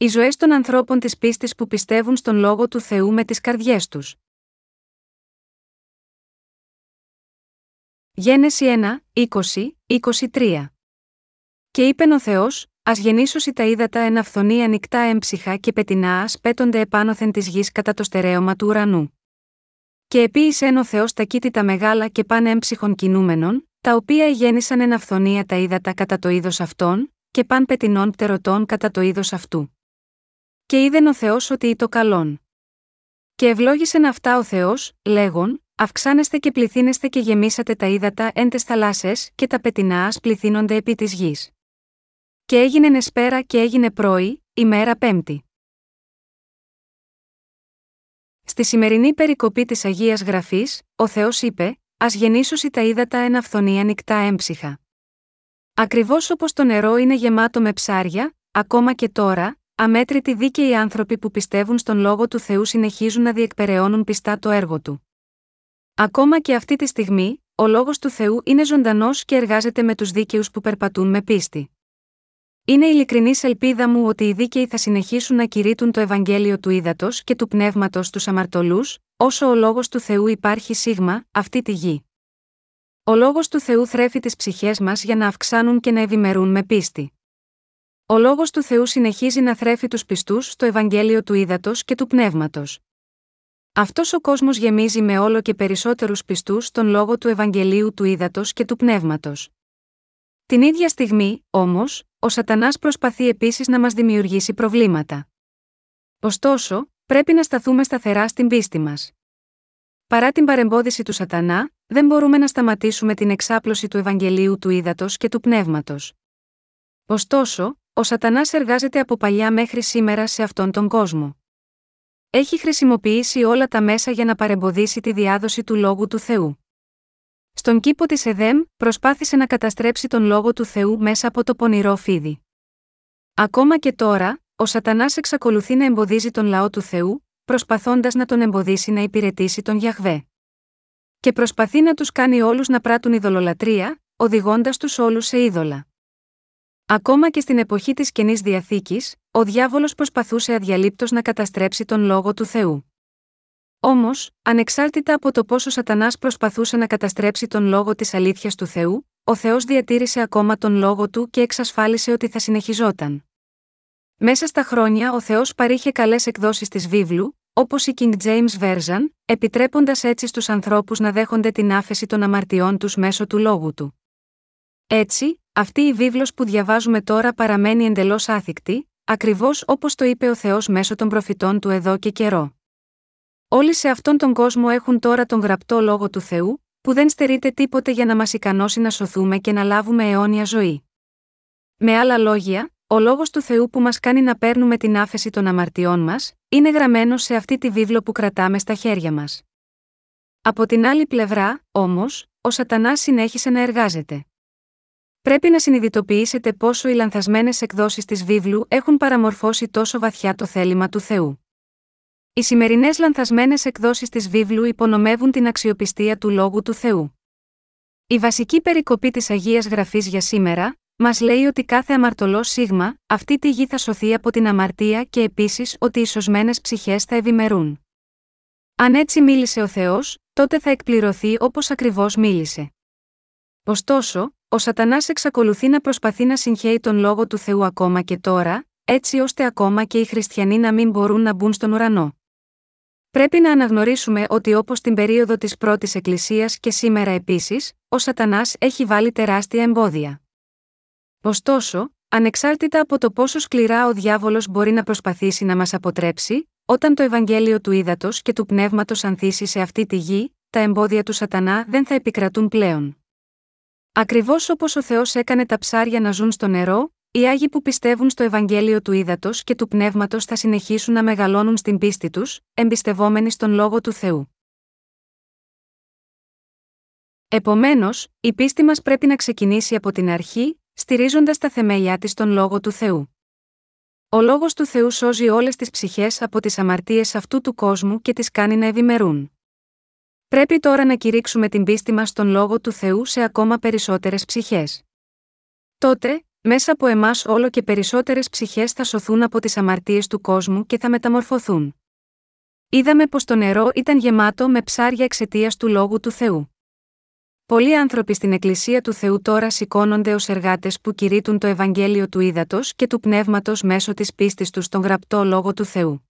οι ζωές των ανθρώπων της πίστης που πιστεύουν στον λόγο του Θεού με τις καρδιές τους. Γένεση 1, 20, 23 Και είπεν ο Θεός, Α γεννήσωσι τα ύδατα εν αυθονή ανοιχτά έμψυχα και πετεινά ας πέτονται επάνωθεν της γης κατά το στερέωμα του ουρανού. Και επίησεν ο Θεός τα κήτητα μεγάλα και πάνε έμψυχων κινούμενων, τα οποία γέννησαν εν αυθονία τα ύδατα κατά το είδος αυτών, και παν πετεινών πτερωτών κατά το είδος αυτού. Και είδεν ο Θεός ότι το καλόν. Και ευλόγησεν αυτά ο Θεός, λέγον, Αυξάνεστε και πληθύνεστε και γεμίσατε τα ύδατα εν τες θαλάσσες και τα πετεινά ας πληθύνονται επί της γης. Και έγινε νεσπέρα και έγινε πρωί, ημέρα πέμπτη. Στη σημερινή περικοπή της Αγίας Γραφής, ο Θεός είπε «Ας γεννήσωσι τα ύδατα εν αυθονή ανοιχτά έμψυχα». Ακριβώς όπως το νερό είναι γεμάτο με ψάρια, ακόμα και τώρα, αμέτρητοι δίκαιοι άνθρωποι που πιστεύουν στον Λόγο του Θεού συνεχίζουν να διεκπεραιώνουν πιστά το έργο Του. Ακόμα και αυτή τη στιγμή, ο λόγος του Θεού είναι ζωντανός και εργάζεται με τους δίκαιους που περπατούν με πίστη. Είναι ειλικρινή ελπίδα μου ότι οι δίκαιοι θα συνεχίσουν να κηρύττουν το Ευαγγέλιο του ύδατο και του πνεύματος στου αμαρτωλούς, όσο ο λόγος του Θεού υπάρχει σίγμα, αυτή τη γη. Ο λόγος του Θεού θρέφει τις ψυχές μας για να αυξάνουν και να ευημερούν με πίστη. Ο λόγος του Θεού συνεχίζει να θρέφει τους πιστούς στο Ευαγγέλιο του ύδατο και του πνεύματος. Αυτός ο κόσμος γεμίζει με όλο και περισσότερους πιστούς στον λόγο του Ευαγγελίου του Ήδατος και του Πνεύματος. Την ίδια στιγμή, όμως, ο Σατανάς προσπαθεί επίσης να μας δημιουργήσει προβλήματα. Ωστόσο, πρέπει να σταθούμε σταθερά στην πίστη μας. Παρά την παρεμπόδιση του Σατανά, δεν μπορούμε να σταματήσουμε την εξάπλωση του Ευαγγελίου του Ήδατος και του Πνεύματος. Ωστόσο, ο Σατανάς εργάζεται από παλιά μέχρι σήμερα σε αυτόν τον κόσμο. Έχει χρησιμοποιήσει όλα τα μέσα για να παρεμποδίσει τη διάδοση του λόγου του Θεού. Στον κήπο της Εδέμ, προσπάθησε να καταστρέψει τον λόγο του Θεού μέσα από το πονηρό φίδι. Ακόμα και τώρα, ο Σατανάς εξακολουθεί να εμποδίζει τον λαό του Θεού, προσπαθώντας να τον εμποδίσει να υπηρετήσει τον Γιαχβέ. Και προσπαθεί να τους κάνει όλους να πράττουν ειδωλολατρεία, οδηγώντας τους όλους σε είδωλα. Ακόμα και στην εποχή της καινής διαθήκης, ο διάβολος προσπαθούσε αδιαλείπτως να καταστρέψει τον λόγο του Θεού. Όμως, ανεξάρτητα από το πόσο Σατανάς προσπαθούσε να καταστρέψει τον λόγο της αλήθειας του Θεού, ο Θεός διατήρησε ακόμα τον λόγο του και εξασφάλισε ότι θα συνεχιζόταν. Μέσα στα χρόνια ο Θεός παρήχε καλές εκδόσεις της βίβλου, όπως η King James Version, επιτρέποντας έτσι στους ανθρώπους να δέχονται την άφεση των αμαρτιών τους μέσω του λόγου του. Έτσι, αυτή η βίβλος που διαβάζουμε τώρα παραμένει εντελώς άθικτη, ακριβώς όπως το είπε ο Θεός μέσω των προφητών του εδώ και καιρό. Όλοι σε αυτόν τον κόσμο έχουν τώρα τον γραπτό λόγο του Θεού, που δεν στερείται τίποτε για να μας ικανώσει να σωθούμε και να λάβουμε αιώνια ζωή. Με άλλα λόγια, ο λόγος του Θεού που μας κάνει να παίρνουμε την άφεση των αμαρτιών μας, είναι γραμμένος σε αυτή τη βίβλο που κρατάμε στα χέρια μας. Από την άλλη πλευρά, όμως, ο Σατανάς συνέχισε να εργάζεται. Πρέπει να συνειδητοποιήσετε πόσο οι λανθασμένες εκδόσεις της βίβλου έχουν παραμορφώσει τόσο βαθιά το θέλημα του Θεού. Οι σημερινές λανθασμένες εκδόσεις της βίβλου υπονομεύουν την αξιοπιστία του λόγου του Θεού. Η βασική περικοπή της Αγίας Γραφής για σήμερα, μας λέει ότι κάθε αμαρτωλός σίγμα, αυτή τη γη θα σωθεί από την αμαρτία και επίσης ότι οι σωσμένες ψυχές θα ευημερούν. Αν έτσι μίλησε ο Θεός, τότε θα εκπληρωθεί όπως ακριβώς μίλησε. Ωστόσο, ο Σατανάς εξακολουθεί να προσπαθεί να συγχαίει τον λόγο του Θεού ακόμα και τώρα, έτσι ώστε ακόμα και οι χριστιανοί να μην μπορούν να μπουν στον ουρανό. Πρέπει να αναγνωρίσουμε ότι όπως την περίοδο της πρώτης Εκκλησίας και σήμερα επίσης, ο Σατανάς έχει βάλει τεράστια εμπόδια. Ωστόσο, ανεξάρτητα από το πόσο σκληρά ο διάβολος μπορεί να προσπαθήσει να μας αποτρέψει, όταν το Ευαγγέλιο του Ήδατος και του Πνεύματος ανθίσει σε αυτή τη γη, τα εμπόδια του Σατανά δεν θα επικρατούν πλέον. Ακριβώς όπως ο Θεός έκανε τα ψάρια να ζουν στο νερό, οι άγιοι που πιστεύουν στο Ευαγγέλιο του Ήδατος και του Πνεύματος θα συνεχίσουν να μεγαλώνουν στην πίστη τους, εμπιστευόμενοι στον λόγο του Θεού. Επομένως, η πίστη μας πρέπει να ξεκινήσει από την αρχή, στηρίζοντας τα θεμέλια της στον λόγο του Θεού. Ο λόγος του Θεού σώζει όλες τις ψυχές από τις αμαρτίες αυτού του κόσμου και τις κάνει να ευημερούν. Πρέπει τώρα να κηρύξουμε την πίστη μας στον λόγο του Θεού σε ακόμα περισσότερες ψυχές. Τότε, μέσα από εμάς όλο και περισσότερες ψυχές θα σωθούν από τις αμαρτίες του κόσμου και θα μεταμορφωθούν. Είδαμε πως το νερό ήταν γεμάτο με ψάρια εξαιτίας του λόγου του Θεού. Πολλοί άνθρωποι στην Εκκλησία του Θεού τώρα σηκώνονται ως εργάτες που κηρύττουν το Ευαγγέλιο του Ήδατος και του Πνεύματος μέσω της πίστης τους στον γραπτό λόγο του Θεού.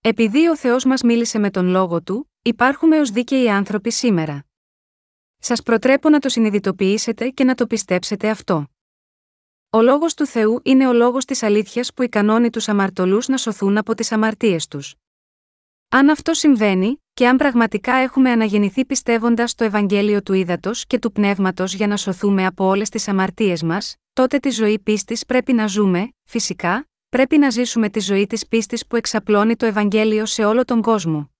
Επειδή ο Θεός μας μίλησε με τον λόγο του, υπάρχουμε ως δίκαιοι άνθρωποι σήμερα. Σας προτρέπω να το συνειδητοποιήσετε και να το πιστέψετε αυτό. Ο λόγος του Θεού είναι ο λόγος της αλήθειας που ικανώνει τους αμαρτωλούς να σωθούν από τις αμαρτίες τους. Αν αυτό συμβαίνει, και αν πραγματικά έχουμε αναγεννηθεί πιστεύοντας το Ευαγγέλιο του Ήδατος και του Πνεύματος για να σωθούμε από όλες τις αμαρτίες μας, τότε τη ζωή πίστης πρέπει να ζούμε, φυσικά, πρέπει να ζήσουμε τη ζωή της πίστης που εξαπλώνει το Ευαγγέλιο σε όλο τον κόσμο.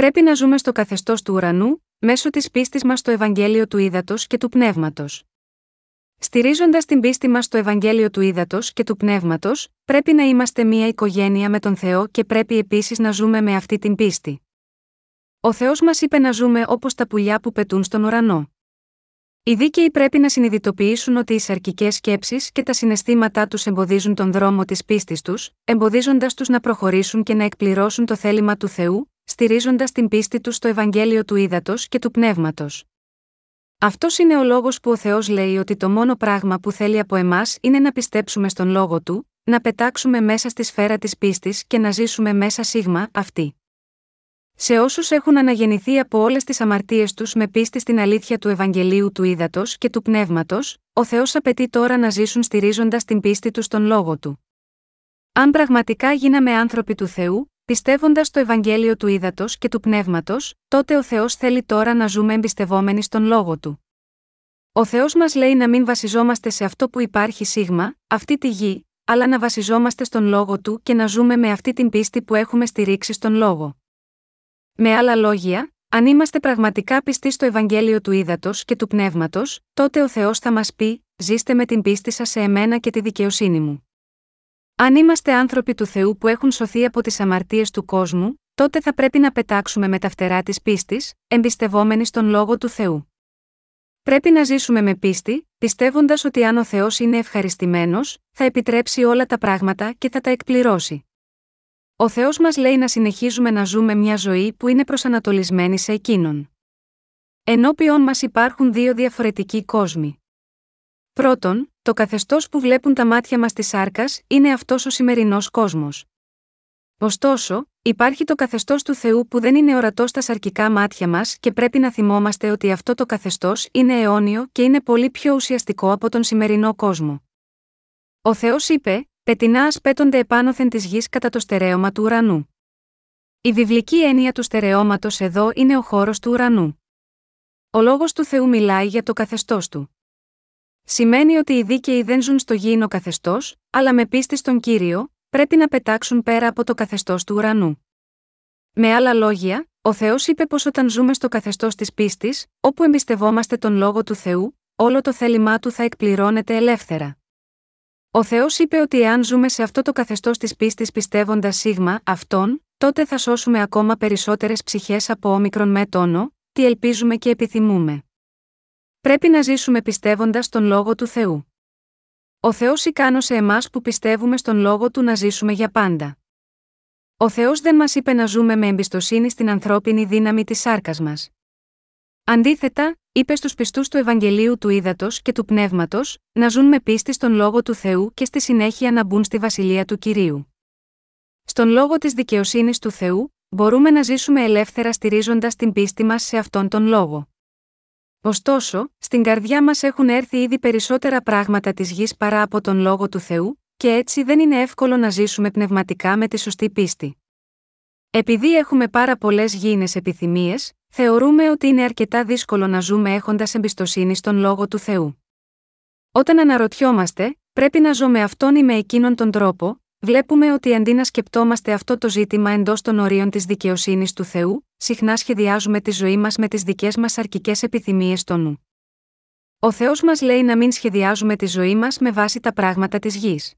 Πρέπει να ζούμε στο καθεστώς του ουρανού, μέσω της πίστης μας στο Ευαγγέλιο του Ήδατος και του Πνεύματος. Στηρίζοντας την πίστη μας στο Ευαγγέλιο του Ήδατος και του Πνεύματος, πρέπει να είμαστε μία οικογένεια με τον Θεό και πρέπει επίσης να ζούμε με αυτή την πίστη. Ο Θεός μας είπε να ζούμε όπως τα πουλιά που πετούν στον ουρανό. Οι δίκαιοι πρέπει να συνειδητοποιήσουν ότι οι σαρκικές σκέψεις και τα συναισθήματά τους εμποδίζουν τον δρόμο της πίστης τους, εμποδίζοντας τους να προχωρήσουν και να εκπληρώσουν το θέλημα του Θεού, στηρίζοντας την πίστη τους στο Ευαγγέλιο του Ήδατος και του Πνεύματος. Αυτός είναι ο λόγος που ο Θεός λέει ότι το μόνο πράγμα που θέλει από εμάς είναι να πιστέψουμε στον λόγο του, να πετάξουμε μέσα στη σφαίρα της πίστης και να ζήσουμε μέσα σίγμα αυτή. Σε όσους έχουν αναγεννηθεί από όλες τις αμαρτίες τους με πίστη στην αλήθεια του Ευαγγελίου του Ήδατος και του Πνεύματος, ο Θεός απαιτεί τώρα να ζήσουν στηρίζοντας την πίστη τους στον λόγο του. Αν πραγματικά γίναμε άνθρωποι του Θεού, πιστεύοντας το Ευαγγέλιο του Ήδατος και του Πνεύματος, τότε ο Θεός θέλει τώρα να ζούμε εμπιστευόμενοι στον λόγο του. Ο Θεός μας λέει να μην βασιζόμαστε σε αυτό που υπάρχει σίγμα, αυτή τη γη, αλλά να βασιζόμαστε στον λόγο του και να ζούμε με αυτή την πίστη που έχουμε στηρίξει στον λόγο. Με άλλα λόγια, αν είμαστε πραγματικά πιστοί στο Ευαγγέλιο του Ήδατος και του Πνεύματος, τότε ο Θεός θα μας πει: Ζήστε με την πίστη σας σε εμένα και τη δικαιοσύνη μου. Αν είμαστε άνθρωποι του Θεού που έχουν σωθεί από τις αμαρτίες του κόσμου, τότε θα πρέπει να πετάξουμε με τα φτερά της πίστης, εμπιστευόμενοι στον λόγο του Θεού. Πρέπει να ζήσουμε με πίστη, πιστεύοντας ότι αν ο Θεός είναι ευχαριστημένος, θα επιτρέψει όλα τα πράγματα και θα τα εκπληρώσει. Ο Θεός μας λέει να συνεχίζουμε να ζούμε μια ζωή που είναι προσανατολισμένη σε εκείνον. Ενώπιον μας υπάρχουν δύο διαφορετικοί κόσμοι. Πρώτον, το καθεστώς που βλέπουν τα μάτια μας της σάρκας είναι αυτός ο σημερινός κόσμος. Ωστόσο, υπάρχει το καθεστώς του Θεού που δεν είναι ορατό στα σαρκικά μάτια μας και πρέπει να θυμόμαστε ότι αυτό το καθεστώς είναι αιώνιο και είναι πολύ πιο ουσιαστικό από τον σημερινό κόσμο. Ο Θεός είπε: Πετινά ασπέτονται επάνωθεν της γης κατά το στερέωμα του ουρανού. Η βιβλική έννοια του στερεώματος εδώ είναι ο χώρος του ουρανού. Ο λόγος του Θεού μιλάει για το καθεστώς του. Σημαίνει ότι οι δίκαιοι δεν ζουν στο γήινο καθεστώς, αλλά με πίστη στον κύριο, πρέπει να πετάξουν πέρα από το καθεστώς του ουρανού. Με άλλα λόγια, ο Θεός είπε πως όταν ζούμε στο καθεστώς της πίστης, όπου εμπιστευόμαστε τον λόγο του Θεού, όλο το θέλημά του θα εκπληρώνεται ελεύθερα. Ο Θεός είπε ότι εάν ζούμε σε αυτό το καθεστώς της πίστης πιστεύοντας σίγμα αυτόν, τότε θα σώσουμε ακόμα περισσότερες ψυχές από όμικρον με τόνο, τι ελπίζουμε και επιθυμούμε. Πρέπει να ζήσουμε πιστεύοντας τον λόγο του Θεού. Ο Θεός ικάνωσε εμάς που πιστεύουμε στον λόγο του να ζήσουμε για πάντα. Ο Θεός δεν μας είπε να ζούμε με εμπιστοσύνη στην ανθρώπινη δύναμη της σάρκας μας. Αντίθετα, είπε στους πιστούς του Ευαγγελίου του Ήδατος και του Πνεύματος, να ζουν με πίστη στον λόγο του Θεού και στη συνέχεια να μπουν στη βασιλεία του κυρίου. Στον λόγο της δικαιοσύνης του Θεού, μπορούμε να ζήσουμε ελεύθερα στηρίζοντας την πίστη μας σε αυτόν τον λόγο. Ωστόσο, στην καρδιά μας έχουν έρθει ήδη περισσότερα πράγματα της γης παρά από τον λόγο του Θεού, και έτσι δεν είναι εύκολο να ζήσουμε πνευματικά με τη σωστή πίστη. Επειδή έχουμε πάρα πολλές γήινες επιθυμίες, θεωρούμε ότι είναι αρκετά δύσκολο να ζούμε έχοντας εμπιστοσύνη στον λόγο του Θεού. Όταν αναρωτιόμαστε, πρέπει να ζω με αυτόν ή με εκείνον τον τρόπο, βλέπουμε ότι αντί να σκεπτόμαστε αυτό το ζήτημα εντός των ορίων της δικαιοσύνης του Θεού, συχνά σχεδιάζουμε τη ζωή μας με τις δικές μας αρκικές επιθυμίες στο νου. Ο Θεός μας λέει να μην σχεδιάζουμε τη ζωή μας με βάση τα πράγματα της γης.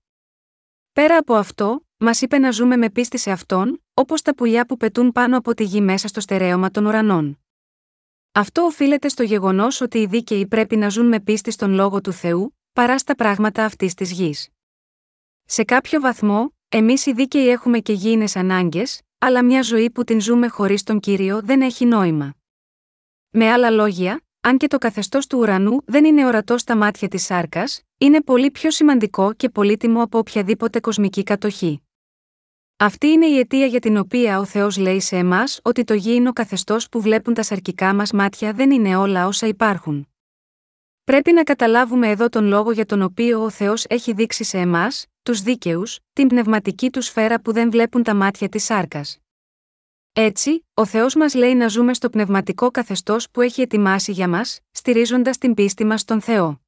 Πέρα από αυτό, μας είπε να ζούμε με πίστη σε αυτόν, όπως τα πουλιά που πετούν πάνω από τη γη μέσα στο στερέωμα των ουρανών. Αυτό οφείλεται στο γεγονός ότι οι δίκαιοι πρέπει να ζουν με πίστη στον λόγο του Θεού, παρά στα πράγματα αυτής της γης. Σε κάποιο βαθμό, εμείς οι δίκαιοι έχουμε και γήινες ανάγκες, αλλά μια ζωή που την ζούμε χωρίς τον κύριο δεν έχει νόημα. Με άλλα λόγια, αν και το καθεστώς του ουρανού δεν είναι ορατό στα μάτια της σάρκας, είναι πολύ πιο σημαντικό και πολύτιμο από οποιαδήποτε κοσμική κατοχή. Αυτή είναι η αιτία για την οποία ο Θεός λέει σε εμάς ότι το γήινο καθεστώς που βλέπουν τα σαρκικά μας μάτια δεν είναι όλα όσα υπάρχουν. Πρέπει να καταλάβουμε εδώ τον λόγο για τον οποίο ο Θεός έχει δείξει σε εμάς, τους δίκαιους, την πνευματική του σφαίρα που δεν βλέπουν τα μάτια της σάρκας. Έτσι, ο Θεός μας λέει να ζούμε στο πνευματικό καθεστώς που έχει ετοιμάσει για μας, στηρίζοντας την πίστη μας στον Θεό.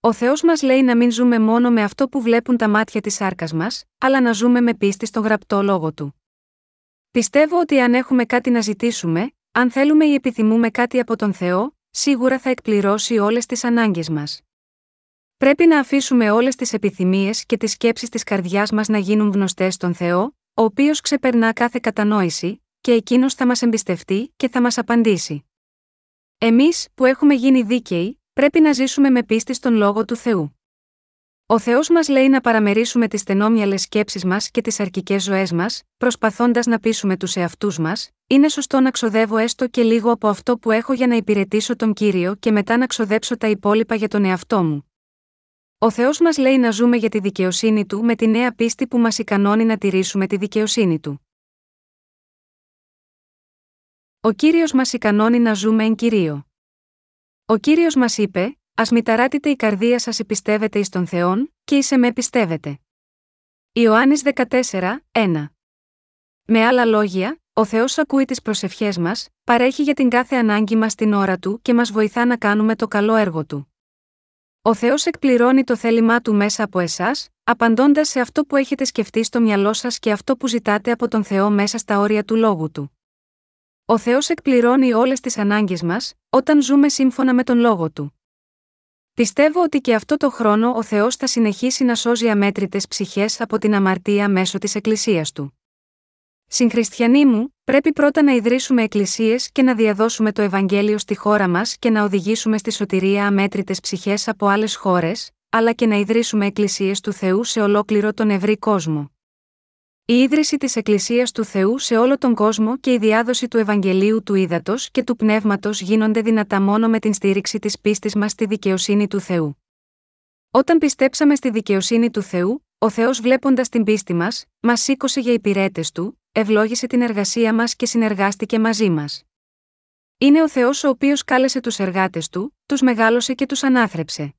Ο Θεός μας λέει να μην ζούμε μόνο με αυτό που βλέπουν τα μάτια της σάρκας μας, αλλά να ζούμε με πίστη στον γραπτό λόγο του. Πιστεύω ότι αν έχουμε κάτι να ζητήσουμε, αν θέλουμε ή επιθυμούμε κάτι από τον Θεό, σίγουρα θα εκπληρώσει όλες τις ανάγκες μας. Πρέπει να αφήσουμε όλες τις επιθυμίες και τις σκέψεις της καρδιάς μας να γίνουν γνωστές στον Θεό, ο οποίος ξεπερνά κάθε κατανόηση, και εκείνος θα μας εμπιστευτεί και θα μας απαντήσει. Εμείς, που έχουμε γίνει δίκαιοι, πρέπει να ζήσουμε με πίστη στον λόγο του Θεού. Ο Θεός μας λέει να παραμερίσουμε τις στενόμυαλε σκέψεις μας και τις αρκικέ ζωές μας, προσπαθώντας να πείσουμε τους εαυτούς μας, είναι σωστό να ξοδεύω έστω και λίγο από αυτό που έχω για να υπηρετήσω τον κύριο και μετά να ξοδέψω τα υπόλοιπα για τον εαυτό μου. Ο Θεός μας λέει να ζούμε για τη δικαιοσύνη του με τη νέα πίστη που μας ικανώνει να τηρήσουμε τη δικαιοσύνη του. Ο κύριος μας ικανώνει να ζούμε εν κυρίω. Ο κύριος μας είπε: Α μηταράτητε η καρδία σας επιστεύετε εις τον Θεόν, και εις με πιστεύετε. Ιωάννης 14, 1. Με άλλα λόγια, ο Θεός ακούει τις προσευχές μας, παρέχει για την κάθε ανάγκη μας την ώρα του και μας βοηθά να κάνουμε το καλό έργο του. Ο Θεός εκπληρώνει το θέλημά του μέσα από εσάς, απαντώντας σε αυτό που έχετε σκεφτεί στο μυαλό σας και αυτό που ζητάτε από τον Θεό μέσα στα όρια του λόγου του. Ο Θεός εκπληρώνει όλες τις ανάγκες μας, όταν ζούμε σύμφωνα με τον λόγο του. Πιστεύω ότι και αυτό το χρόνο ο Θεός θα συνεχίσει να σώζει αμέτρητες ψυχές από την αμαρτία μέσω της Εκκλησίας του. Συγχριστιανοί μου, πρέπει πρώτα να ιδρύσουμε εκκλησίες και να διαδώσουμε το Ευαγγέλιο στη χώρα μας και να οδηγήσουμε στη σωτηρία αμέτρητες ψυχές από άλλες χώρες, αλλά και να ιδρύσουμε εκκλησίες του Θεού σε ολόκληρο τον ευρύ κόσμο. Η ίδρυση της Εκκλησίας του Θεού σε όλο τον κόσμο και η διάδοση του Ευαγγελίου του Ήδατος και του Πνεύματος γίνονται δυνατά μόνο με την στήριξη της πίστης μας στη δικαιοσύνη του Θεού. Όταν πιστέψαμε στη δικαιοσύνη του Θεού, ο Θεός βλέποντας την πίστη μας, μας σήκωσε για υπηρέτες του, ευλόγησε την εργασία μας και συνεργάστηκε μαζί μας. Είναι ο Θεός ο οποίος κάλεσε τους εργάτες του, τους μεγάλωσε και τους ανάθρεψε.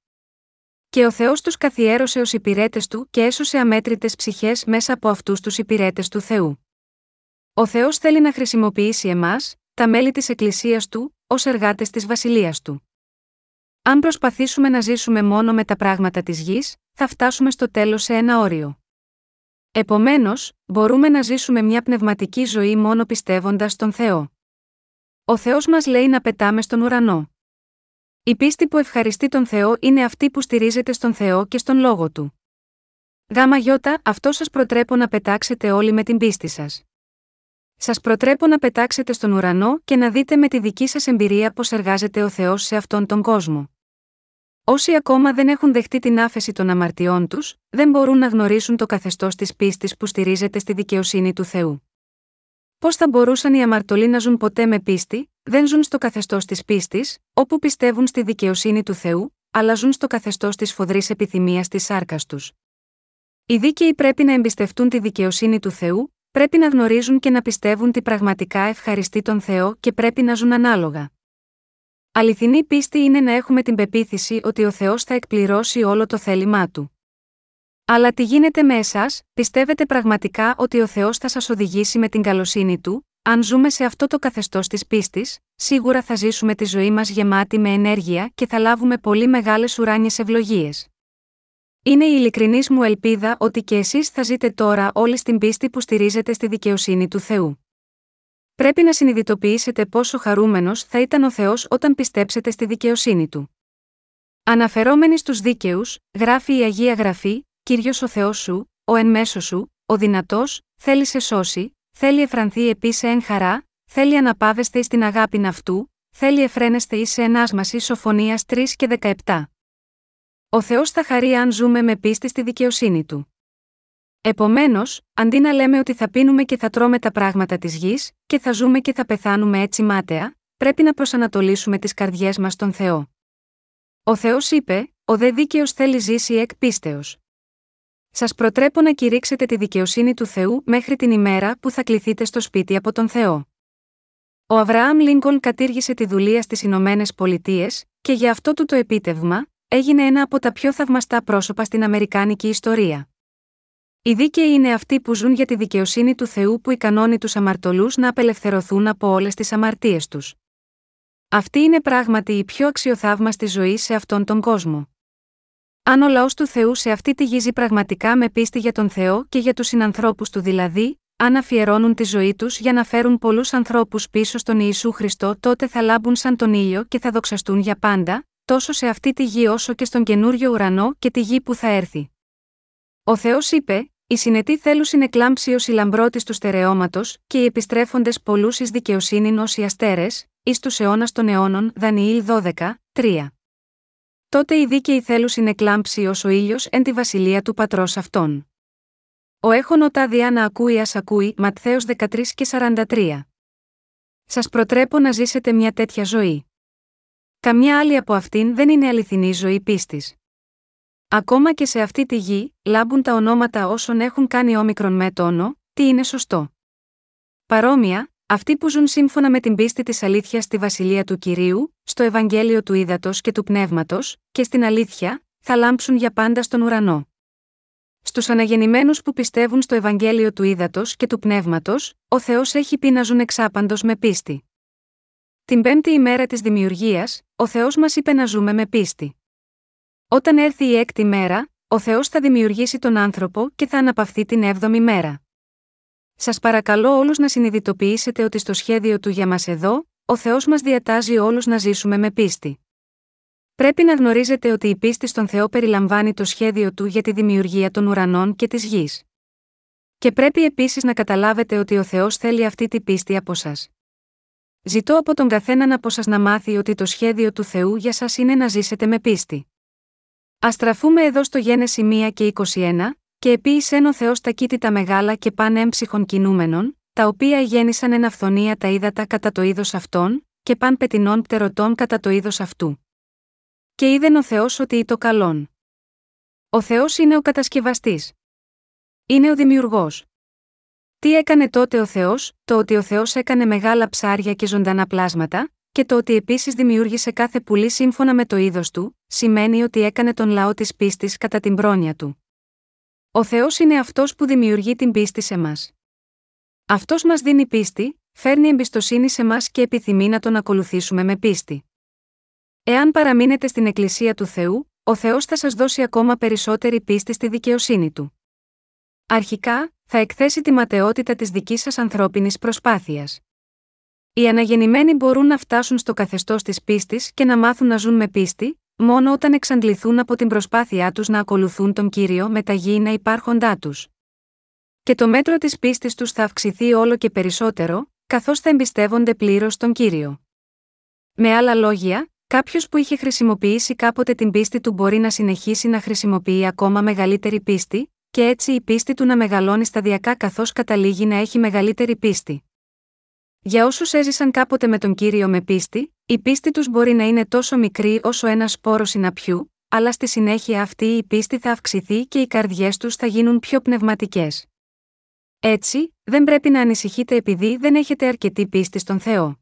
Και ο Θεός τους καθιέρωσε ως υπηρέτες του και έσωσε αμέτρητες ψυχές μέσα από αυτούς τους υπηρέτες του Θεού. Ο Θεός θέλει να χρησιμοποιήσει εμάς, τα μέλη της Εκκλησίας του, ως εργάτες της βασιλείας του. Αν προσπαθήσουμε να ζήσουμε μόνο με τα πράγματα της γης, θα φτάσουμε στο τέλος σε ένα όριο. Επομένως, μπορούμε να ζήσουμε μια πνευματική ζωή μόνο πιστεύοντας στον Θεό. Ο Θεός μας λέει να πετάμε στον ουρανό. Η πίστη που ευχαριστεί τον Θεό είναι αυτή που στηρίζεται στον Θεό και στον λόγο του. Γάμα γιώτα, αυτό σας προτρέπω να πετάξετε όλοι με την πίστη σας. Σας προτρέπω να πετάξετε στον ουρανό και να δείτε με τη δική σας εμπειρία πώς εργάζεται ο Θεός σε αυτόν τον κόσμο. Όσοι ακόμα δεν έχουν δεχτεί την άφεση των αμαρτιών τους, δεν μπορούν να γνωρίσουν το καθεστώς της πίστης που στηρίζεται στη δικαιοσύνη του Θεού. Πώς θα μπορούσαν οι αμαρτωλοί να ζουν ποτέ με πίστη, δεν ζουν στο καθεστώς της πίστης, όπου πιστεύουν στη δικαιοσύνη του Θεού, αλλά ζουν στο καθεστώς της φοδρής επιθυμίας της σάρκας τους. Οι δίκαιοι πρέπει να εμπιστευτούν τη δικαιοσύνη του Θεού, πρέπει να γνωρίζουν και να πιστεύουν τι πραγματικά ευχαριστεί τον Θεό και πρέπει να ζουν ανάλογα. Αληθινή πίστη είναι να έχουμε την πεποίθηση ότι ο Θεός θα εκπληρώσει όλο το θέλημά του. Αλλά τι γίνεται με εσάς, πιστεύετε πραγματικά ότι ο Θεός θα σας οδηγήσει με την καλοσύνη του, αν ζούμε σε αυτό το καθεστώς της πίστης, σίγουρα θα ζήσουμε τη ζωή μας γεμάτη με ενέργεια και θα λάβουμε πολύ μεγάλες ουράνιες ευλογίες. Είναι η ειλικρινής μου ελπίδα ότι και εσείς θα ζείτε τώρα όλη στην πίστη που στηρίζεται στη δικαιοσύνη του Θεού. Πρέπει να συνειδητοποιήσετε πόσο χαρούμενος θα ήταν ο Θεός όταν πιστέψετε στη δικαιοσύνη του. Αναφερόμενοι στους δίκαιους, γράφει η Αγία Γραφή, κύριος ο Θεός σου, ο εν μέσω σου, ο δυνατός, θέλει σε σώσει, θέλει εφρανθεί επίσης εν χαρά, θέλει αναπάβεστε εις την αγάπη αυτού, θέλει εφραίνεστε εις σε ενάσμαση σοφωνίας 3 και 17. Ο Θεός θα χαρεί αν ζούμε με πίστη στη δικαιοσύνη του. Επομένως, αντί να λέμε ότι θα πίνουμε και θα τρώμε τα πράγματα της γης, και θα ζούμε και θα πεθάνουμε έτσι μάταια, πρέπει να προσανατολίσουμε τις καρδιές μας στον Θεό. Ο Θεός είπε: Ο δε δίκαιος θέλει ζήσει εκ πίστεως. Σας προτρέπω να κηρύξετε τη δικαιοσύνη του Θεού μέχρι την ημέρα που θα κληθείτε στο σπίτι από τον Θεό. Ο Αβραάμ Λίνκον κατήργησε τη δουλεία στις Ηνωμένες Πολιτείες, και για αυτό του το επίτευγμα, έγινε ένα από τα πιο θαυμαστά πρόσωπα στην Αμερικάνικη ιστορία. Οι δίκαιοι είναι αυτοί που ζουν για τη δικαιοσύνη του Θεού που ικανώνει τους αμαρτωλούς να απελευθερωθούν από όλες τις αμαρτίες τους. Αυτή είναι πράγματι η πιο αξιοθαύμαστη ζωή σε αυτόν τον κόσμο. Αν ο λαός του Θεού σε αυτή τη γη πραγματικά με πίστη για τον Θεό και για τους συνανθρώπους του δηλαδή, αν αφιερώνουν τη ζωή τους για να φέρουν πολλούς ανθρώπους πίσω στον Ιησού Χριστό, τότε θα λάμπουν σαν τον ήλιο και θα δοξαστούν για πάντα, τόσο σε αυτή τη γη όσο και στον καινούριο ουρανό και τη γη που θα έρθει. Ο Θεός είπε: Οι συνετοί θέλουν συνεκλάμψει ως η λαμπρότης του στερεώματος, και οι επιστρέφοντες πολλούς εις δικαιοσύνη ως οι αστέρες, εις τους αιώνας των αιώνων, Δανιήλ 12, 3. Τότε οι δίκαιοι θέλουν συνεκλάμψει ως ο ήλιος εν τη βασιλεία του πατρός αυτών. Ο έχων οτάδια να ακούει ας ακούει, Ματθαίος 13 και 43. Σας προτρέπω να ζήσετε μια τέτοια ζωή. Καμιά άλλη από αυτήν δεν είναι αληθινή ζωή πίστης. Ακόμα και σε αυτή τη γη, λάμπουν τα ονόματα όσων έχουν κάνει όμικρον με τόνο, τι είναι σωστό. Παρόμοια, αυτοί που ζουν σύμφωνα με την πίστη της αλήθειας στη βασιλεία του κυρίου, στο Ευαγγέλιο του ύδατο και του πνεύματος, και στην αλήθεια, θα λάμψουν για πάντα στον ουρανό. Στους αναγεννημένους που πιστεύουν στο Ευαγγέλιο του ύδατο και του πνεύματος, ο Θεός έχει πει να ζουν εξάπαντος με πίστη. Την πέμπτη ημέρα της δημιουργίας, ο Θεός μας είπε να ζούμε με πίστη. Όταν έρθει η έκτη μέρα, ο Θεός θα δημιουργήσει τον άνθρωπο και θα αναπαυθεί την έβδομη μέρα. Σας παρακαλώ όλους να συνειδητοποιήσετε ότι στο σχέδιο του για μας εδώ, ο Θεός μας διατάζει όλους να ζήσουμε με πίστη. Πρέπει να γνωρίζετε ότι η πίστη στον Θεό περιλαμβάνει το σχέδιο του για τη δημιουργία των ουρανών και της γης. Και πρέπει επίσης να καταλάβετε ότι ο Θεός θέλει αυτή τη πίστη από σας. Ζητώ από τον καθέναν από σας να μάθει ότι το σχέδιο του Θεού για σας είναι να ζήσετε με πίστη. Α στραφούμε εδώ στο Γένεση 1 και 21, και επίησεν ο Θεός τα κήτητα μεγάλα και πάνε έμψυχων κινούμενων, τα οποία γέννησαν εν αυθονία τα ύδατα κατά το είδος αυτών, και παν πετινών πτερωτών κατά το είδος αυτού. Και είδεν ο Θεός ότι το καλόν. Ο Θεός είναι ο κατασκευαστής. Είναι ο δημιουργός. Τι έκανε τότε ο Θεός, το ότι ο Θεός έκανε μεγάλα ψάρια και ζωντανά πλάσματα, και το ότι επίσης δημιούργησε κάθε πουλί σύμφωνα με το είδος του, σημαίνει ότι έκανε τον λαό της πίστης κατά την πρόνοια του. Ο Θεός είναι αυτός που δημιουργεί την πίστη σε μας. Αυτός μας δίνει πίστη, φέρνει εμπιστοσύνη σε μας και επιθυμεί να τον ακολουθήσουμε με πίστη. Εάν παραμείνετε στην Εκκλησία του Θεού, ο Θεός θα σας δώσει ακόμα περισσότερη πίστη στη δικαιοσύνη του. Αρχικά, θα εκθέσει τη ματαιότητα της δικής σας ανθρώπινης προσπάθειας. Οι αναγεννημένοι μπορούν να φτάσουν στο καθεστώς της πίστης και να μάθουν να ζουν με πίστη, μόνο όταν εξαντληθούν από την προσπάθειά τους να ακολουθούν τον κύριο με τα γήινα υπάρχοντά τους. Και το μέτρο της πίστης τους θα αυξηθεί όλο και περισσότερο, καθώς θα εμπιστεύονται πλήρως τον κύριο. Με άλλα λόγια, κάποιος που είχε χρησιμοποιήσει κάποτε την πίστη του μπορεί να συνεχίσει να χρησιμοποιεί ακόμα μεγαλύτερη πίστη, και έτσι η πίστη του να μεγαλώνει σταδιακά καθώς καταλήγει να έχει μεγαλύτερη πίστη. Για όσους έζησαν κάποτε με τον κύριο με πίστη, η πίστη τους μπορεί να είναι τόσο μικρή όσο ένα σπόρο συναπιού, αλλά στη συνέχεια αυτή η πίστη θα αυξηθεί και οι καρδιές τους θα γίνουν πιο πνευματικές. Έτσι, δεν πρέπει να ανησυχείτε επειδή δεν έχετε αρκετή πίστη στον Θεό.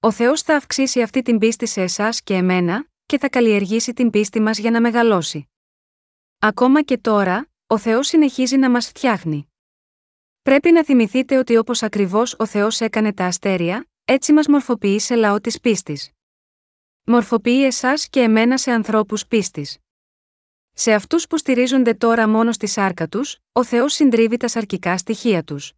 Ο Θεός θα αυξήσει αυτή την πίστη σε εσάς και εμένα, και θα καλλιεργήσει την πίστη μας για να μεγαλώσει. Ακόμα και τώρα, ο Θεός συνεχίζει να μας φτιάχνει. Πρέπει να θυμηθείτε ότι όπως ακριβώς ο Θεός έκανε τα αστέρια, έτσι μας μορφοποιεί σε λαό της πίστης. Μορφοποιεί εσάς και εμένα σε ανθρώπους πίστης. Σε αυτούς που στηρίζονται τώρα μόνο στη σάρκα τους, ο Θεός συντρίβει τα σαρκικά στοιχεία τους.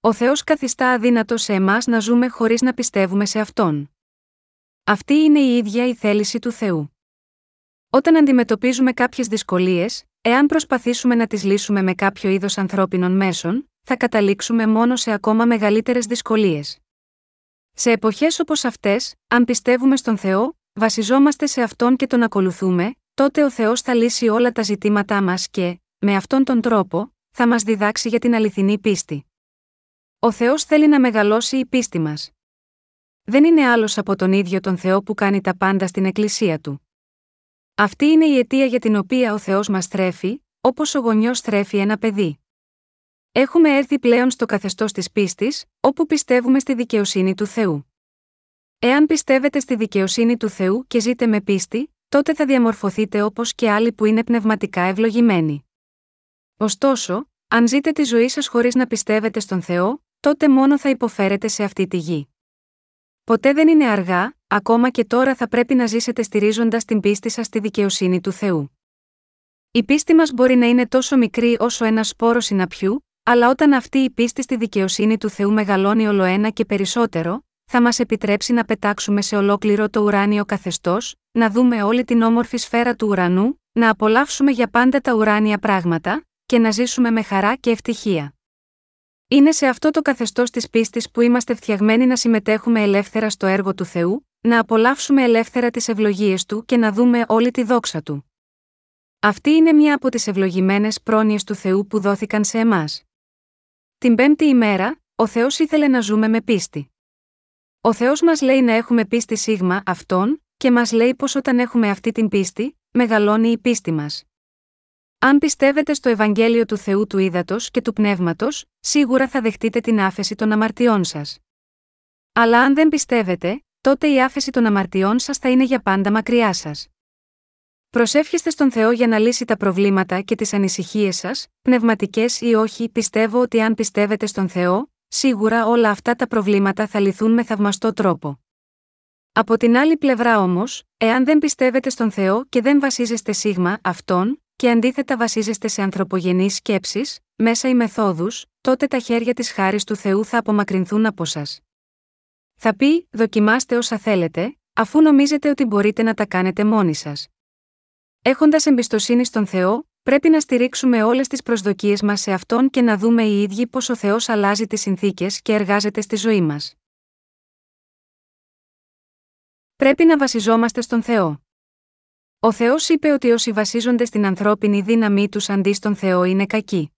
Ο Θεός καθιστά αδύνατο σε εμάς να ζούμε χωρίς να πιστεύουμε σε αυτόν. Αυτή είναι η ίδια η θέληση του Θεού. Όταν αντιμετωπίζουμε κάποιες δυσκολίες, εάν προσπαθήσουμε να τις λύσουμε με κάποιο είδος ανθρώπινων μέσων, θα καταλήξουμε μόνο σε ακόμα μεγαλύτερες δυσκολίες. Σε εποχές όπως αυτές, αν πιστεύουμε στον Θεό, βασιζόμαστε σε αυτόν και τον ακολουθούμε, τότε ο Θεός θα λύσει όλα τα ζητήματά μας και, με αυτόν τον τρόπο, θα μας διδάξει για την αληθινή πίστη. Ο Θεός θέλει να μεγαλώσει η πίστη μας. Δεν είναι άλλος από τον ίδιο τον Θεό που κάνει τα πάντα στην Εκκλησία του. Αυτή είναι η αιτία για την οποία ο Θεός μας θρέφει, όπως ο γονιός θρέφει ένα παιδί. Έχουμε έρθει πλέον στο καθεστώς της πίστης, όπου πιστεύουμε στη δικαιοσύνη του Θεού. Εάν πιστεύετε στη δικαιοσύνη του Θεού και ζείτε με πίστη, τότε θα διαμορφωθείτε όπως και άλλοι που είναι πνευματικά ευλογημένοι. Ωστόσο, αν ζείτε τη ζωή σας χωρίς να πιστεύετε στον Θεό, τότε μόνο θα υποφέρετε σε αυτή τη γη. Ποτέ δεν είναι αργά, ακόμα και τώρα θα πρέπει να ζήσετε στηρίζοντας την πίστη σας στη δικαιοσύνη του Θεού. Η πίστη μας μπορεί να είναι τόσο μικρή όσο ένα σπόρο συναπιού, αλλά όταν αυτή η πίστη στη δικαιοσύνη του Θεού μεγαλώνει όλο ένα και περισσότερο, θα μας επιτρέψει να πετάξουμε σε ολόκληρο το ουράνιο καθεστώς, να δούμε όλη την όμορφη σφαίρα του ουρανού, να απολαύσουμε για πάντα τα ουράνια πράγματα, και να ζήσουμε με χαρά και ευτυχία. Είναι σε αυτό το καθεστώς της πίστης που είμαστε φτιαγμένοι να συμμετέχουμε ελεύθερα στο έργο του Θεού, να απολαύσουμε ελεύθερα τις ευλογίες του και να δούμε όλη τη δόξα του. Αυτή είναι μια από τις ευλογημένες πρόνοιες του Θεού που δόθηκαν σε εμάς. Την πέμπτη ημέρα, ο Θεός ήθελε να ζούμε με πίστη. Ο Θεός μας λέει να έχουμε πίστη σίγμα αυτόν, και μας λέει πως όταν έχουμε αυτή την πίστη, μεγαλώνει η πίστη μας. Αν πιστεύετε στο Ευαγγέλιο του Θεού του Ήδατος και του Πνεύματος, σίγουρα θα δεχτείτε την άφεση των αμαρτιών σας. Αλλά αν δεν πιστεύετε, τότε η άφεση των αμαρτιών σας θα είναι για πάντα μακριά σας. Προσεύχεστε στον Θεό για να λύσει τα προβλήματα και τις ανησυχίες σας, πνευματικές ή όχι, πιστεύω ότι αν πιστεύετε στον Θεό, σίγουρα όλα αυτά τα προβλήματα θα λυθούν με θαυμαστό τρόπο. Από την άλλη πλευρά όμως, εάν δεν πιστεύετε στον Θεό και δεν βασίζεστε σίγμα αυτόν, και αντίθετα βασίζεστε σε ανθρωπογενείς σκέψεις, μέσα ή μεθόδους, τότε τα χέρια της χάρης του Θεού θα απομακρυνθούν από σας. Θα πει: Δοκιμάστε όσα θέλετε, αφού νομίζετε ότι μπορείτε να τα κάνετε μόνοι σας. Έχοντας εμπιστοσύνη στον Θεό, πρέπει να στηρίξουμε όλες τις προσδοκίες μας σε αυτόν και να δούμε οι ίδιοι πώς ο Θεός αλλάζει τις συνθήκες και εργάζεται στη ζωή μας. Πρέπει να βασιζόμαστε στον Θεό. Ο Θεός είπε ότι όσοι βασίζονται στην ανθρώπινη δύναμή τους αντί στον Θεό είναι κακοί.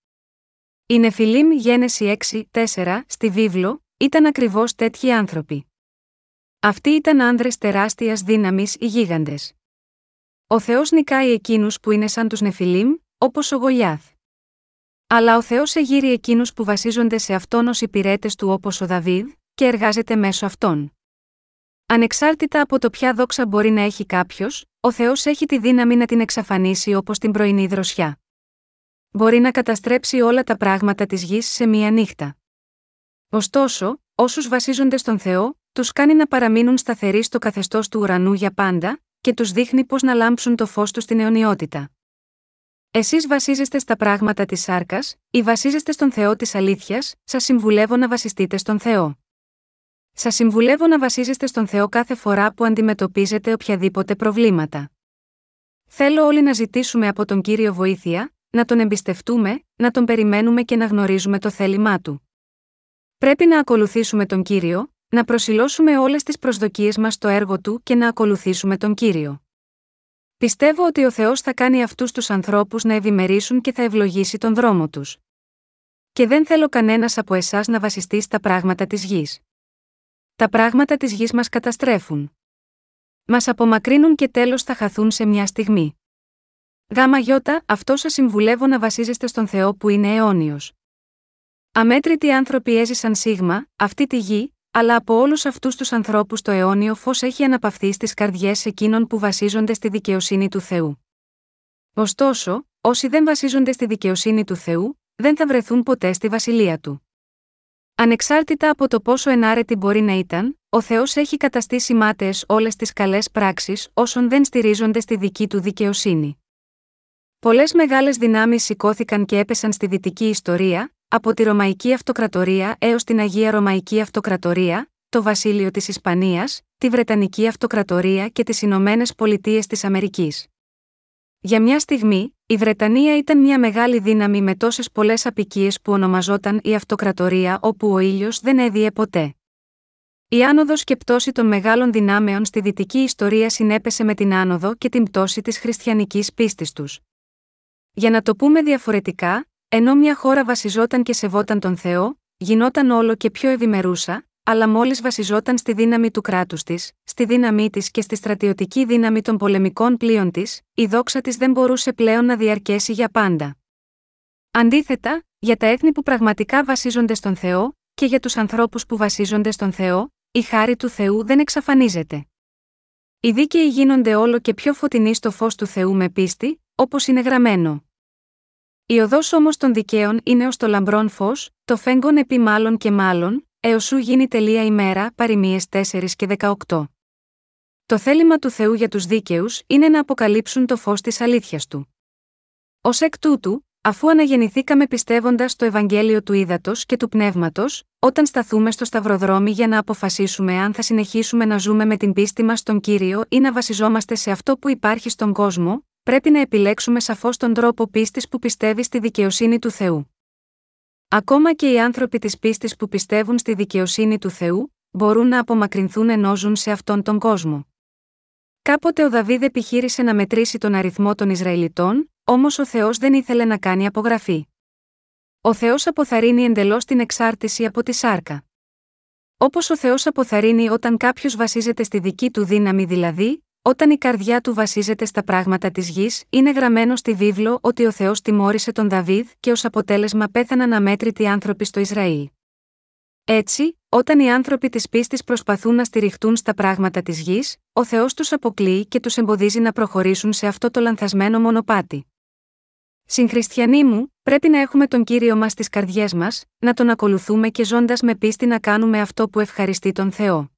Η Νεφιλίμ Γένεση 6, 4, στη βίβλο, ήταν ακριβώς τέτοιοι άνθρωποι. Αυτοί ήταν άνδρες τεράστιας δύναμης ή γίγαντες. Ο Θεός νικάει εκείνους που είναι σαν τους Νεφιλίμ, όπως ο Γολιάθ. Αλλά ο Θεός εγείρει εκείνους που βασίζονται σε αυτόν ως υπηρέτες του όπως ο Δαβίδ, και εργάζεται μέσω αυτών. Ανεξάρτητα από το ποια δόξα μπορεί να έχει κάποιος, ο Θεός έχει τη δύναμη να την εξαφανίσει όπως την πρωινή δροσιά. Μπορεί να καταστρέψει όλα τα πράγματα της γης σε μία νύχτα. Ωστόσο, όσους βασίζονται στον Θεό, τους κάνει να παραμείνουν σταθεροί στο καθεστώς του ουρανού για πάντα, και τους δείχνει πώς να λάμψουν το φως τους στην αιωνιότητα. Εσείς βασίζεστε στα πράγματα της σάρκας, ή βασίζεστε στον Θεό της αλήθειας, σας συμβουλεύω να βασιστείτε στον Θεό. Σας συμβουλεύω να βασίζεστε στον Θεό κάθε φορά που αντιμετωπίζετε οποιαδήποτε προβλήματα. Θέλω όλοι να ζητήσουμε από τον κύριο βοήθεια, να τον εμπιστευτούμε, να τον περιμένουμε και να γνωρίζουμε το θέλημά του. Πρέπει να ακολουθήσουμε τον κύριο, να προσιλώσουμε όλες τις προσδοκίες μας στο έργο του και να ακολουθήσουμε τον κύριο. Πιστεύω ότι ο Θεός θα κάνει αυτούς τους ανθρώπους να ευημερήσουν και θα ευλογήσει τον δρόμο τους. Και δεν θέλω κανένας από εσάς να βασιστεί στα πράγματα της γης. Τα πράγματα της γης μας καταστρέφουν. Μας απομακρύνουν και τέλος θα χαθούν σε μια στιγμή. Γάμα γιώτα, αυτό σας συμβουλεύω να βασίζεστε στον Θεό που είναι αιώνιος. Αμέτρητοι άνθρωποι έζησαν σίγμα, αυτή τη γη, αλλά από όλους αυτούς τους ανθρώπους το αιώνιο φως έχει αναπαυθεί στις καρδιές εκείνων που βασίζονται στη δικαιοσύνη του Θεού. Ωστόσο, όσοι δεν βασίζονται στη δικαιοσύνη του Θεού, δεν θα βρεθούν ποτέ στη βασιλεία του. Ανεξάρτητα από το πόσο ενάρετη μπορεί να ήταν, ο Θεός έχει καταστήσει μάταιες όλες τις καλές πράξεις όσων δεν στηρίζονται στη δική του δικαιοσύνη. Πολλές μεγάλες δυνάμεις σηκώθηκαν και έπεσαν στη δυτική ιστορία, από τη Ρωμαϊκή Αυτοκρατορία έως την Αγία Ρωμαϊκή Αυτοκρατορία, το Βασίλειο της Ισπανίας, τη Βρετανική Αυτοκρατορία και τις Ηνωμένες Πολιτείες της Αμερικής. Για μια στιγμή, η Βρετανία ήταν μια μεγάλη δύναμη με τόσες πολλές απικίες που ονομαζόταν η Αυτοκρατορία όπου ο ήλιος δεν έδιε ποτέ. Η άνοδος και πτώση των μεγάλων δυνάμεων στη δυτική ιστορία συνέπεσε με την άνοδο και την πτώση της χριστιανικής πίστης τους. Για να το πούμε διαφορετικά, ενώ μια χώρα βασιζόταν και σεβόταν τον Θεό, γινόταν όλο και πιο ευημερούσα, αλλά μόλις βασιζόταν στη δύναμη του κράτους της, στη δύναμή της και στη στρατιωτική δύναμη των πολεμικών πλοίων της, η δόξα της δεν μπορούσε πλέον να διαρκέσει για πάντα. Αντίθετα, για τα έθνη που πραγματικά βασίζονται στον Θεό, και για τους ανθρώπους που βασίζονται στον Θεό, η χάρη του Θεού δεν εξαφανίζεται. Οι δίκαιοι γίνονται όλο και πιο φωτεινοί στο φως του Θεού με πίστη, όπως είναι γραμμένο. Η οδός όμως των δικαίων είναι ως το λαμπρόν φως, το φέγγον επί μάλλον και μάλλον, έως σου γίνει τελεία ημέρα, παροιμίες 4 και 18. Το θέλημα του Θεού για τους δίκαιους είναι να αποκαλύψουν το φως της αλήθειας του. Ω εκ τούτου, αφού αναγεννηθήκαμε πιστεύοντας το Ευαγγέλιο του Ήδατος και του Πνεύματος, όταν σταθούμε στο σταυροδρόμι για να αποφασίσουμε αν θα συνεχίσουμε να ζούμε με την πίστη μας στον κύριο ή να βασιζόμαστε σε αυτό που υπάρχει στον κόσμο, πρέπει να επιλέξουμε σαφώς τον τρόπο πίστης που πιστεύει στη δικαιοσύνη του Θεού. Ακόμα και οι άνθρωποι της πίστης που πιστεύουν στη δικαιοσύνη του Θεού, μπορούν να απομακρυνθούν ενώ ζουν σε αυτόν τον κόσμο. Κάποτε ο Δαβίδ επιχείρησε να μετρήσει τον αριθμό των Ισραηλιτών, όμως ο Θεός δεν ήθελε να κάνει απογραφή. Ο Θεός αποθαρρύνει εντελώς την εξάρτηση από τη σάρκα. Όπως ο Θεός αποθαρρύνει όταν κάποιος βασίζεται στη δική του δύναμη δηλαδή, όταν η καρδιά του βασίζεται στα πράγματα της γης, είναι γραμμένο στη βίβλο ότι ο Θεός τιμώρησε τον Δαβίδ και ως αποτέλεσμα πέθαναν αμέτρητοι άνθρωποι στο Ισραήλ. Έτσι, όταν οι άνθρωποι της πίστης προσπαθούν να στηριχτούν στα πράγματα της γης, ο Θεός τους αποκλείει και τους εμποδίζει να προχωρήσουν σε αυτό το λανθασμένο μονοπάτι. Συγχριστιανοί μου, πρέπει να έχουμε τον κύριο μας στις καρδιές μας, να τον ακολουθούμε και ζώντας με πίστη να κάνουμε αυτό που ευχαριστεί τον Θεό.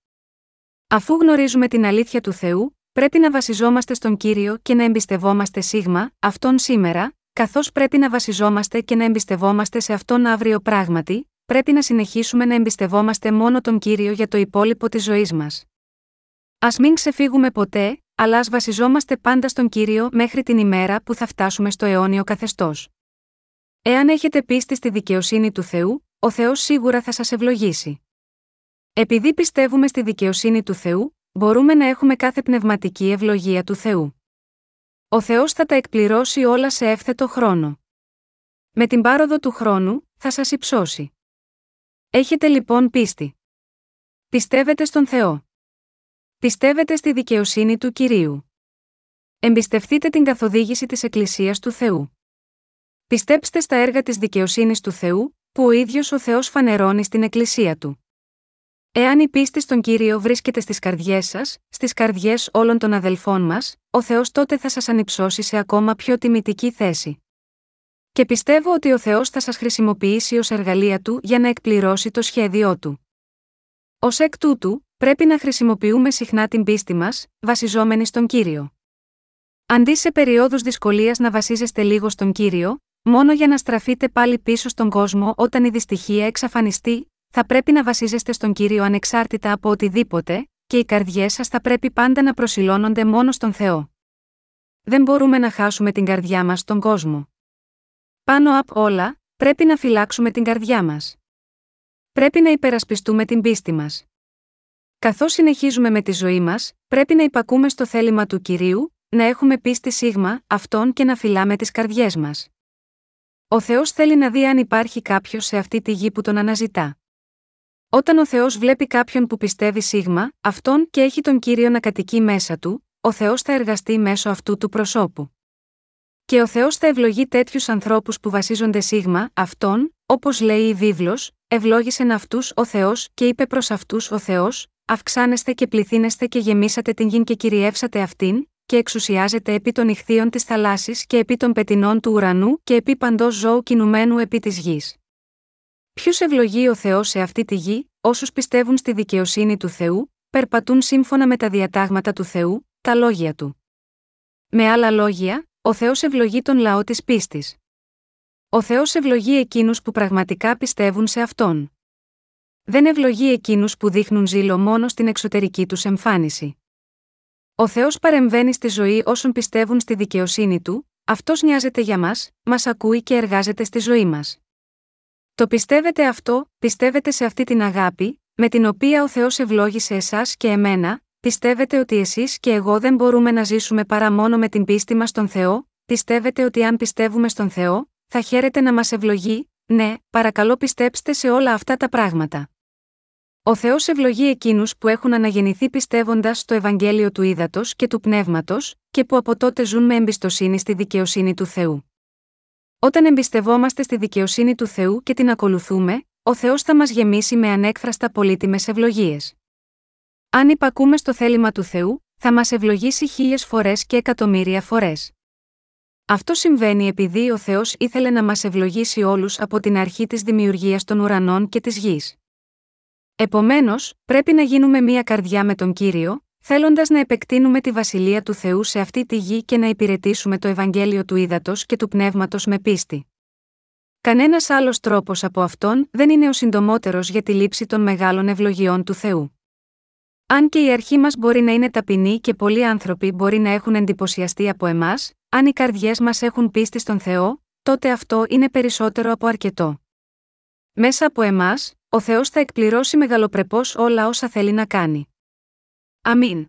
Αφού γνωρίζουμε την αλήθεια του Θεού, πρέπει να βασιζόμαστε στον κύριο και να εμπιστευόμαστε σίγμα, αυτόν σήμερα, καθώς πρέπει να βασιζόμαστε και να εμπιστευόμαστε σε αυτόν αύριο πράγματι, πρέπει να συνεχίσουμε να εμπιστευόμαστε μόνο τον κύριο για το υπόλοιπο της ζωής μας. Α μην ξεφύγουμε ποτέ, αλλά ας βασιζόμαστε πάντα στον κύριο μέχρι την ημέρα που θα φτάσουμε στο αιώνιο καθεστώς. Εάν έχετε πίστη στη δικαιοσύνη του Θεού, ο Θεός σίγουρα θα σας ευλογήσει. Επειδή πιστεύουμε στη δικαιοσύνη του Θεού, μπορούμε να έχουμε κάθε πνευματική ευλογία του Θεού. Ο Θεός θα τα εκπληρώσει όλα σε εύθετο χρόνο. Με την πάροδο του χρόνου, θα σας υψώσει. Έχετε λοιπόν πίστη. Πιστεύετε στον Θεό. Πιστεύετε στη δικαιοσύνη του Κυρίου. Εμπιστευτείτε την καθοδήγηση της Εκκλησίας του Θεού. Πιστέψτε στα έργα της δικαιοσύνης του Θεού, που ο ίδιος ο Θεός φανερώνει στην Εκκλησία Του. Εάν η πίστη στον Κύριο βρίσκεται στις καρδιές σας, στις καρδιές όλων των αδελφών μας, ο Θεός τότε θα σας ανυψώσει σε ακόμα πιο τιμητική θέση. Και πιστεύω ότι ο Θεός θα σας χρησιμοποιήσει ως εργαλεία Του για να εκπληρώσει το σχέδιό Του. Ω εκ τούτου, πρέπει να χρησιμοποιούμε συχνά την πίστη μας, βασιζόμενοι στον κύριο. Αντί σε περιόδους δυσκολίας να βασίζεστε λίγο στον κύριο, μόνο για να στραφείτε πάλι πίσω στον κόσμο όταν η δυστυχία εξαφανιστεί, θα πρέπει να βασίζεστε στον κύριο ανεξάρτητα από οτιδήποτε, και οι καρδιές σας θα πρέπει πάντα να προσιλώνονται μόνο στον Θεό. Δεν μπορούμε να χάσουμε την καρδιά μας στον κόσμο. Πάνω απ' όλα, πρέπει να φυλάξουμε την καρδιά μας. Πρέπει να υπερασπιστούμε την πίστη μας. Καθώς συνεχίζουμε με τη ζωή μας, πρέπει να υπακούμε στο θέλημα του κυρίου, να έχουμε πίστη σίγμα, αυτόν και να φυλάμε τις καρδιές μας. Ο Θεός θέλει να δει αν υπάρχει κάποιος σε αυτή τη γη που τον αναζητά. Όταν ο Θεός βλέπει κάποιον που πιστεύει σίγμα, αυτόν και έχει τον κύριο να κατοικεί μέσα του, ο Θεός θα εργαστεί μέσω αυτού του προσώπου. Και ο Θεός θα ευλογεί τέτοιους ανθρώπους που βασίζονται σίγμα, αυτόν, όπως λέει η βίβλος, ευλόγησε αυτούς ο Θεός και είπε προς αυτούς ο Θεός, αυξάνεστε και πληθύνεστε και γεμίσατε την γη και κυριεύσατε αυτήν, και εξουσιάζεται επί των ηχθείων της θαλάσσης και επί των πετινών του ουρανού και επί παντός ζώου κινουμένου επί της γης. Ποιου ευλογεί ο Θεός σε αυτή τη γη, όσους πιστεύουν στη δικαιοσύνη του Θεού, περπατούν σύμφωνα με τα διατάγματα του Θεού, τα λόγια του. Με άλλα λόγια, ο Θεός ευλογεί τον λαό της πίστης. Ο Θεός ευλογεί εκείνους που πραγματικά πιστεύουν σε αυτόν δεν ευλογεί εκείνους που δείχνουν ζήλο μόνο στην εξωτερική τους εμφάνιση. Ο Θεός παρεμβαίνει στη ζωή όσων πιστεύουν στη δικαιοσύνη του, αυτός νοιάζεται για μας, μας ακούει και εργάζεται στη ζωή μας. Το πιστεύετε αυτό, πιστεύετε σε αυτή την αγάπη, με την οποία ο Θεός ευλόγησε εσάς και εμένα, πιστεύετε ότι εσείς και εγώ δεν μπορούμε να ζήσουμε παρά μόνο με την πίστη μας στον Θεό, πιστεύετε ότι αν πιστεύουμε στον Θεό, θα χαίρεται να μας ευλογεί, ναι, παρακαλώ πιστέψτε σε όλα αυτά τα πράγματα. Ο Θεός ευλογεί εκείνους που έχουν αναγεννηθεί πιστεύοντας στο Ευαγγέλιο του Ήδατος και του Πνεύματος, και που από τότε ζουν με εμπιστοσύνη στη δικαιοσύνη του Θεού. Όταν εμπιστευόμαστε στη δικαιοσύνη του Θεού και την ακολουθούμε, ο Θεός θα μας γεμίσει με ανέκφραστα πολύτιμες ευλογίες. Αν υπακούμε στο θέλημα του Θεού, θα μας ευλογήσει χίλιες φορές και εκατομμύρια φορές. Αυτό συμβαίνει επειδή ο Θεός ήθελε να μας ευλογήσει όλους από την αρχή της δημιουργίας των ουρανών και της γης. Επομένως, πρέπει να γίνουμε μία καρδιά με τον κύριο, θέλοντας να επεκτείνουμε τη βασιλεία του Θεού σε αυτή τη γη και να υπηρετήσουμε το Ευαγγέλιο του ύδατο και του πνεύματος με πίστη. Κανένας άλλος τρόπος από αυτόν δεν είναι ο συντομότερος για τη λήψη των μεγάλων ευλογιών του Θεού. Αν και η αρχή μας μπορεί να είναι ταπεινή και πολλοί άνθρωποι μπορεί να έχουν εντυπωσιαστεί από εμάς, αν οι καρδιές μας έχουν πίστη στον Θεό, τότε αυτό είναι περισσότερο από αρκετό. Μέσα από εμάς, ο Θεός θα εκπληρώσει μεγαλοπρεπώς όλα όσα θέλει να κάνει. Amén.